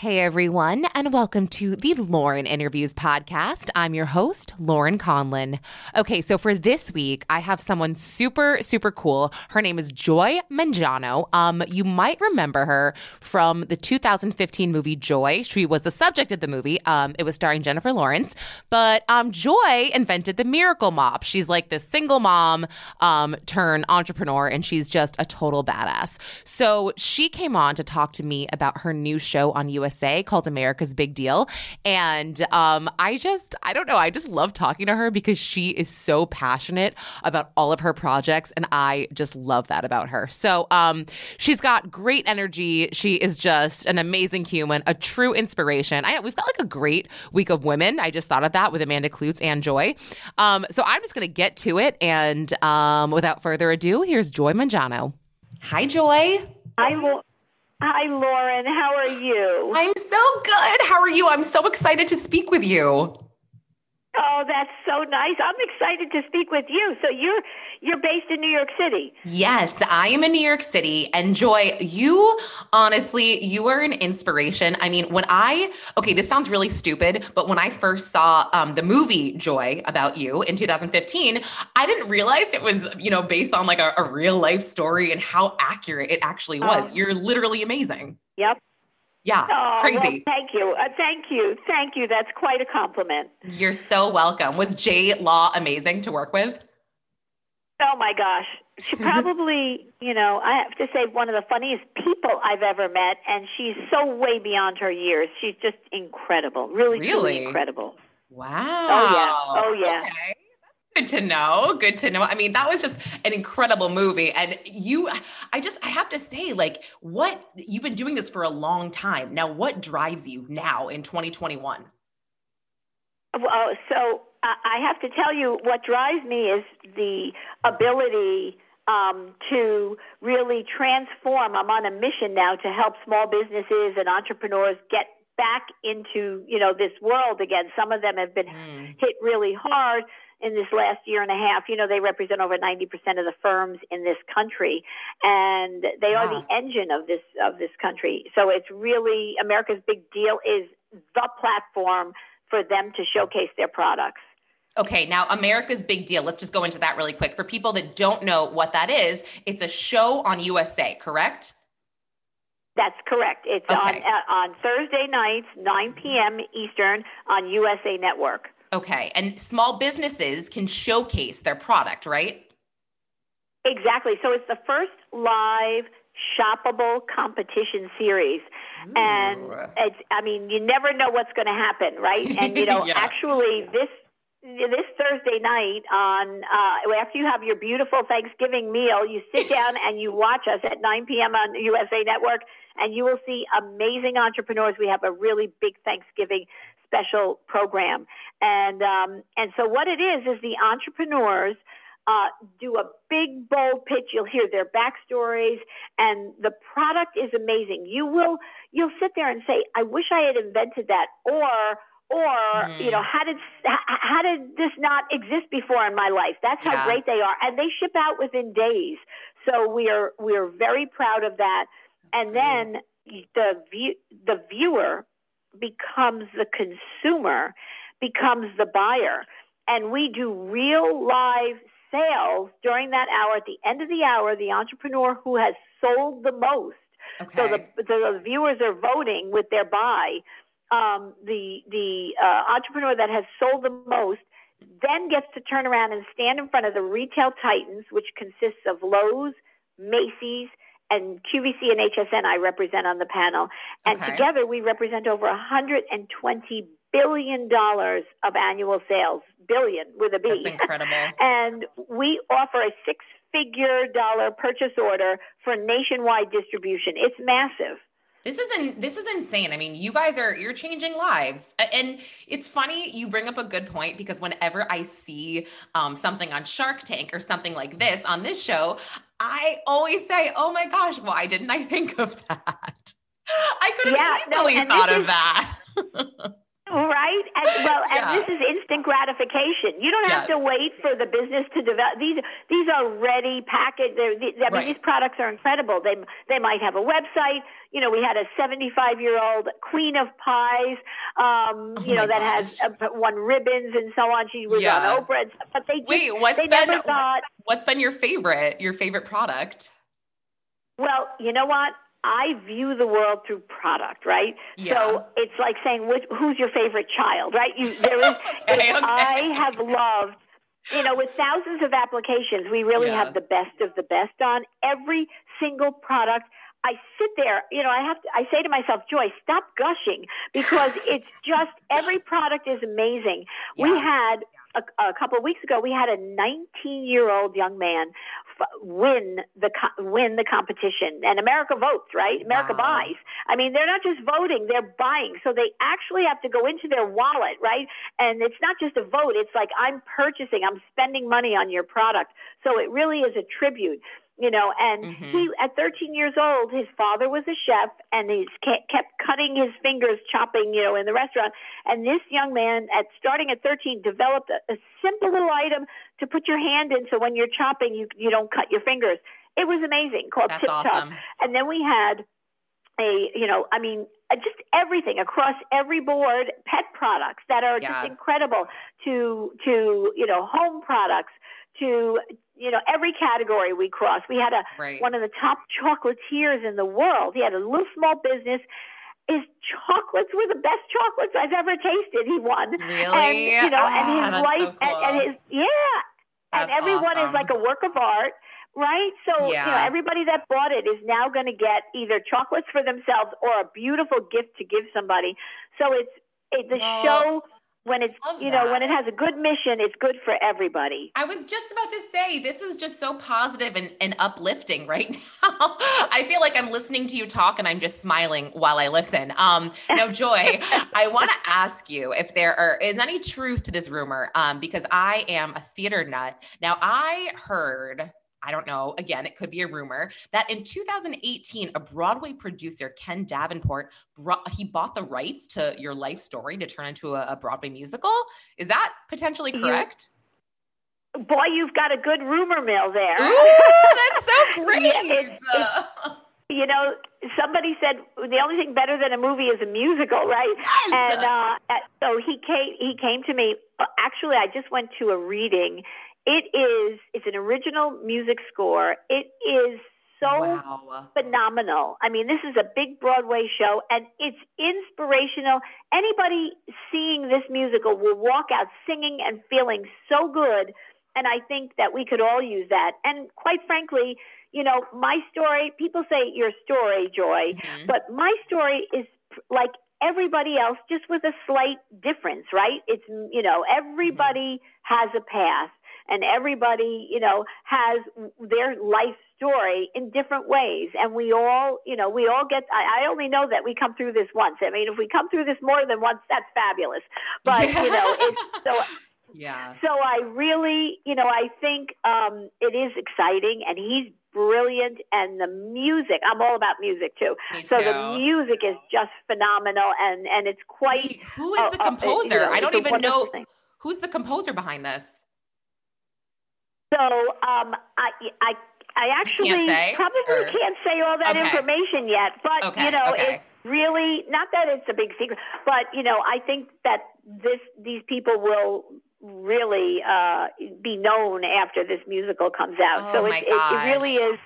Hey everyone, and welcome to the Lauren Interviews podcast. I'm your host, Lauren Conlin. Okay, so for this week, I have someone super, super cool. Her name is Joy Mangano. Um, you might remember her from the 2015 movie Joy. She was the subject of the movie. Um, it was starring Jennifer Lawrence, but um, Joy invented the Miracle Mop. She's like this single mom um, turn entrepreneur, and she's just a total badass. So she came on to talk to me about her new show on USA USA called America's Big Deal. And um, I just, I don't know, I just love talking to her because she is so passionate about all of her projects. And I just love that about her. So um, she's got great energy. She is just an amazing human, a true inspiration. I know we've got like a great week of women. I just thought of that with Amanda Kloots and Joy. Um, so I'm just going to get to it. And um, without further ado, here's Joy Mangano. Hi, Joy. Hi, Lo- Hi, Lauren. How are you? I'm so good. How are you? I'm so excited to speak with you. Oh, that's so nice. I'm excited to speak with you. So you're you're based in New York City. Yes, I am in New York City. And Joy, you honestly, you are an inspiration. I mean, when I okay, this sounds really stupid, but when I first saw um, the movie Joy about you in 2015, I didn't realize it was you know based on like a, a real life story and how accurate it actually was. Oh. You're literally amazing. Yep. Yeah, oh, crazy. Well, thank you. Uh, thank you. Thank you. That's quite a compliment. You're so welcome. Was J Law amazing to work with? Oh my gosh. She probably, you know, I have to say one of the funniest people I've ever met and she's so way beyond her years. She's just incredible. Really, really? incredible. Wow. Oh yeah. Oh yeah. Okay. Good to know. Good to know. I mean, that was just an incredible movie. And you, I just, I have to say, like, what you've been doing this for a long time. Now, what drives you now in 2021? Well, so I have to tell you, what drives me is the ability um, to really transform. I'm on a mission now to help small businesses and entrepreneurs get back into you know this world again. Some of them have been mm. hit really hard in this last year and a half. You know, they represent over 90% of the firms in this country, and they wow. are the engine of this of this country. So it's really America's Big Deal is the platform for them to showcase their products. Okay, now America's Big Deal. Let's just go into that really quick. For people that don't know what that is, it's a show on USA, correct? That's correct. It's okay. on uh, on Thursday nights, 9 p.m. Eastern on USA Network. Okay. And small businesses can showcase their product, right? Exactly. So it's the first live shoppable competition series. Ooh. And it's I mean, you never know what's going to happen, right? And you know, yeah. actually this this Thursday night on uh, after you have your beautiful Thanksgiving meal, you sit down and you watch us at 9 p.m. on USA Network, and you will see amazing entrepreneurs. We have a really big Thanksgiving special program. And um, and so what it is is the entrepreneurs uh, do a big bold pitch. You'll hear their backstories, and the product is amazing. You will you'll sit there and say, "I wish I had invented that," or or mm. you know how did how did this not exist before in my life that's how yeah. great they are and they ship out within days so we are we are very proud of that and then the view the viewer becomes the consumer, becomes the buyer. And we do real live sales during that hour. At the end of the hour, the entrepreneur who has sold the most. Okay. So the, the viewers are voting with their buy. Um, the the uh, entrepreneur that has sold the most then gets to turn around and stand in front of the retail titans, which consists of Lowe's, Macy's, and QVC and HSN I represent on the panel. And okay. together we represent over 120 billion dollars of annual sales. Billion with a B. That's incredible. and we offer a six figure dollar purchase order for nationwide distribution. It's massive. This isn't this is insane. I mean, you guys are you're changing lives. And it's funny you bring up a good point because whenever I see um, something on Shark Tank or something like this on this show, I always say, "Oh my gosh, why didn't I think of that?" I could have yeah, easily no, thought of is, that. Right? And well, and this is instant gratification. You don't have yes. to wait for the business to develop. These these are ready packaged. I mean, right. these products are incredible. They they might have a website. You know, we had a 75 year old queen of pies. Um, oh you know, that gosh. has uh, won ribbons and so on. She was yeah. on Oprah. But they just, wait. What's they been got, what's been your favorite? Your favorite product? Well, you know what? I view the world through product, right? Yeah. So it's like saying, which, who's your favorite child, right? You, there is, okay, okay. I have loved, you know, with thousands of applications, we really yeah. have the best of the best on every single product. I sit there, you know, I have to, I say to myself, Joy, stop gushing because it's just every product is amazing. Yeah. We had a, a couple of weeks ago, we had a 19 year old young man win the win the competition. And America votes, right? America wow. buys. I mean, they're not just voting; they're buying. So they actually have to go into their wallet, right? And it's not just a vote; it's like I'm purchasing, I'm spending money on your product. So it really is a tribute you know and mm-hmm. he at 13 years old his father was a chef and he kept cutting his fingers chopping you know in the restaurant and this young man at starting at 13 developed a, a simple little item to put your hand in so when you're chopping you you don't cut your fingers it was amazing called That's tip awesome. and then we had a you know i mean uh, just everything across every board pet products that are yeah. just incredible to to you know home products to you know every category we crossed. We had a right. one of the top chocolatiers in the world. He had a little small business. His chocolates were the best chocolates I've ever tasted. He won, really, and you know, oh, and his ah, life, so cool. and, and, his yeah, that's and everyone awesome. is like a work of art. Right. So, yeah. you know, everybody that bought it is now going to get either chocolates for themselves or a beautiful gift to give somebody. So it's, it, the well, show when it's you know when it has a good mission it's good for everybody. I was just about to say this is just so positive and, and uplifting right now. I feel like i'm listening to you talk and i'm just smiling while i listen. Um now joy i want to ask you if there are, is any truth to this rumor? Um because i am a theater nut. Now i heard I don't know, again, it could be a rumor that in 2018, a Broadway producer, Ken Davenport, brought, he bought the rights to your life story to turn into a, a Broadway musical. Is that potentially correct? You, boy, you've got a good rumor mill there. Ooh, that's so great. yeah, it's, it's, you know, somebody said the only thing better than a movie is a musical, right? Yes. And uh, so he came. He came to me. Actually, I just went to a reading it is, it's an original music score. It is so wow. phenomenal. I mean, this is a big Broadway show and it's inspirational. Anybody seeing this musical will walk out singing and feeling so good. And I think that we could all use that. And quite frankly, you know, my story, people say your story, Joy, mm-hmm. but my story is like everybody else, just with a slight difference, right? It's, you know, everybody mm-hmm. has a past and everybody, you know, has their life story in different ways. And we all, you know, we all get, I, I only know that we come through this once. I mean, if we come through this more than once, that's fabulous. But, yeah. you know, it's so. Yeah. So I really, you know, I think um, it is exciting, and he's brilliant, and the music. I'm all about music too. Me so too. the music is just phenomenal, and and it's quite. Wait, who is the composer? Uh, you know, I don't even know. Thing. Who's the composer behind this? So um, I, I, I actually probably or... can't say all that okay. information yet, but okay. you know, okay. it's really not that it's a big secret, but you know, I think that this these people will really uh, be known after this musical comes out. Oh so it, it, it, really is.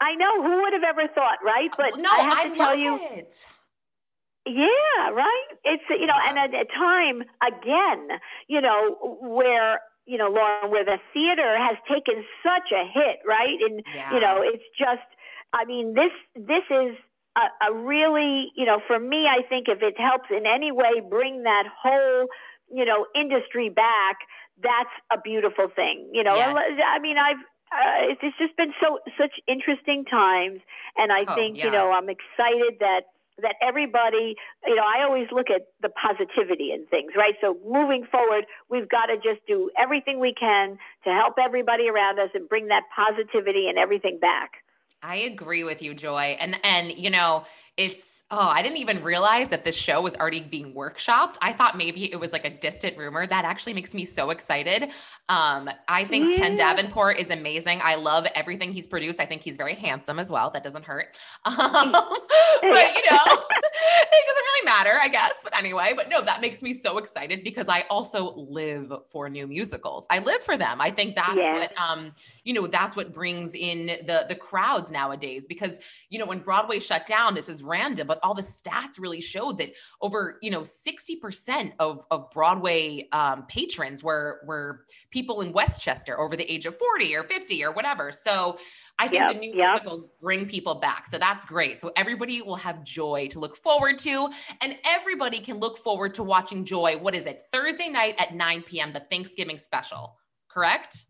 I know who would have ever thought, right? But no, I have I to tell you. It. Yeah, right. It's you know, and at a time again, you know, where you know, Lauren, where the theater has taken such a hit, right? And yeah. you know, it's just, I mean, this this is a, a really, you know, for me, I think if it helps in any way bring that whole, you know, industry back, that's a beautiful thing. You know, yes. I mean, I've uh, it's just been so such interesting times, and I oh, think yeah. you know I'm excited that that everybody, you know, I always look at the positivity in things, right? So moving forward, we've got to just do everything we can to help everybody around us and bring that positivity and everything back. I agree with you, Joy. And and you know, it's oh i didn't even realize that this show was already being workshopped. I thought maybe it was like a distant rumor. That actually makes me so excited. Um i think yeah. ken davenport is amazing. I love everything he's produced. I think he's very handsome as well. That doesn't hurt. Um, but you know it doesn't really matter i guess. But anyway but no that makes me so excited because i also live for new musicals. I live for them. I think that's yeah. what um you know that's what brings in the the crowds nowadays because you know when broadway shut down this is random but all the stats really showed that over you know 60% of of broadway um, patrons were were people in westchester over the age of 40 or 50 or whatever so I think yep, the new yep. musicals bring people back. So that's great. So everybody will have joy to look forward to. And everybody can look forward to watching Joy. What is it? Thursday night at 9 p.m., the Thanksgiving special, correct?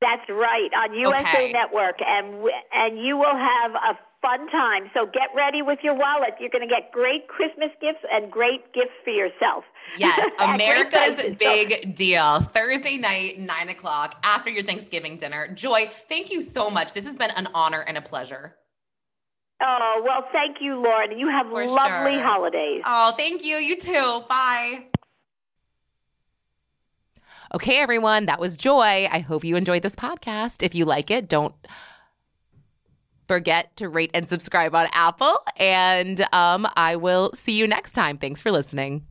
That's right on USA okay. Network, and and you will have a fun time. So get ready with your wallet. You're going to get great Christmas gifts and great gifts for yourself. Yes, America's big deal. Thursday night, nine o'clock after your Thanksgiving dinner. Joy, thank you so much. This has been an honor and a pleasure. Oh well, thank you, Lauren. You have for lovely sure. holidays. Oh, thank you. You too. Bye. Okay, everyone, that was Joy. I hope you enjoyed this podcast. If you like it, don't forget to rate and subscribe on Apple. And um, I will see you next time. Thanks for listening.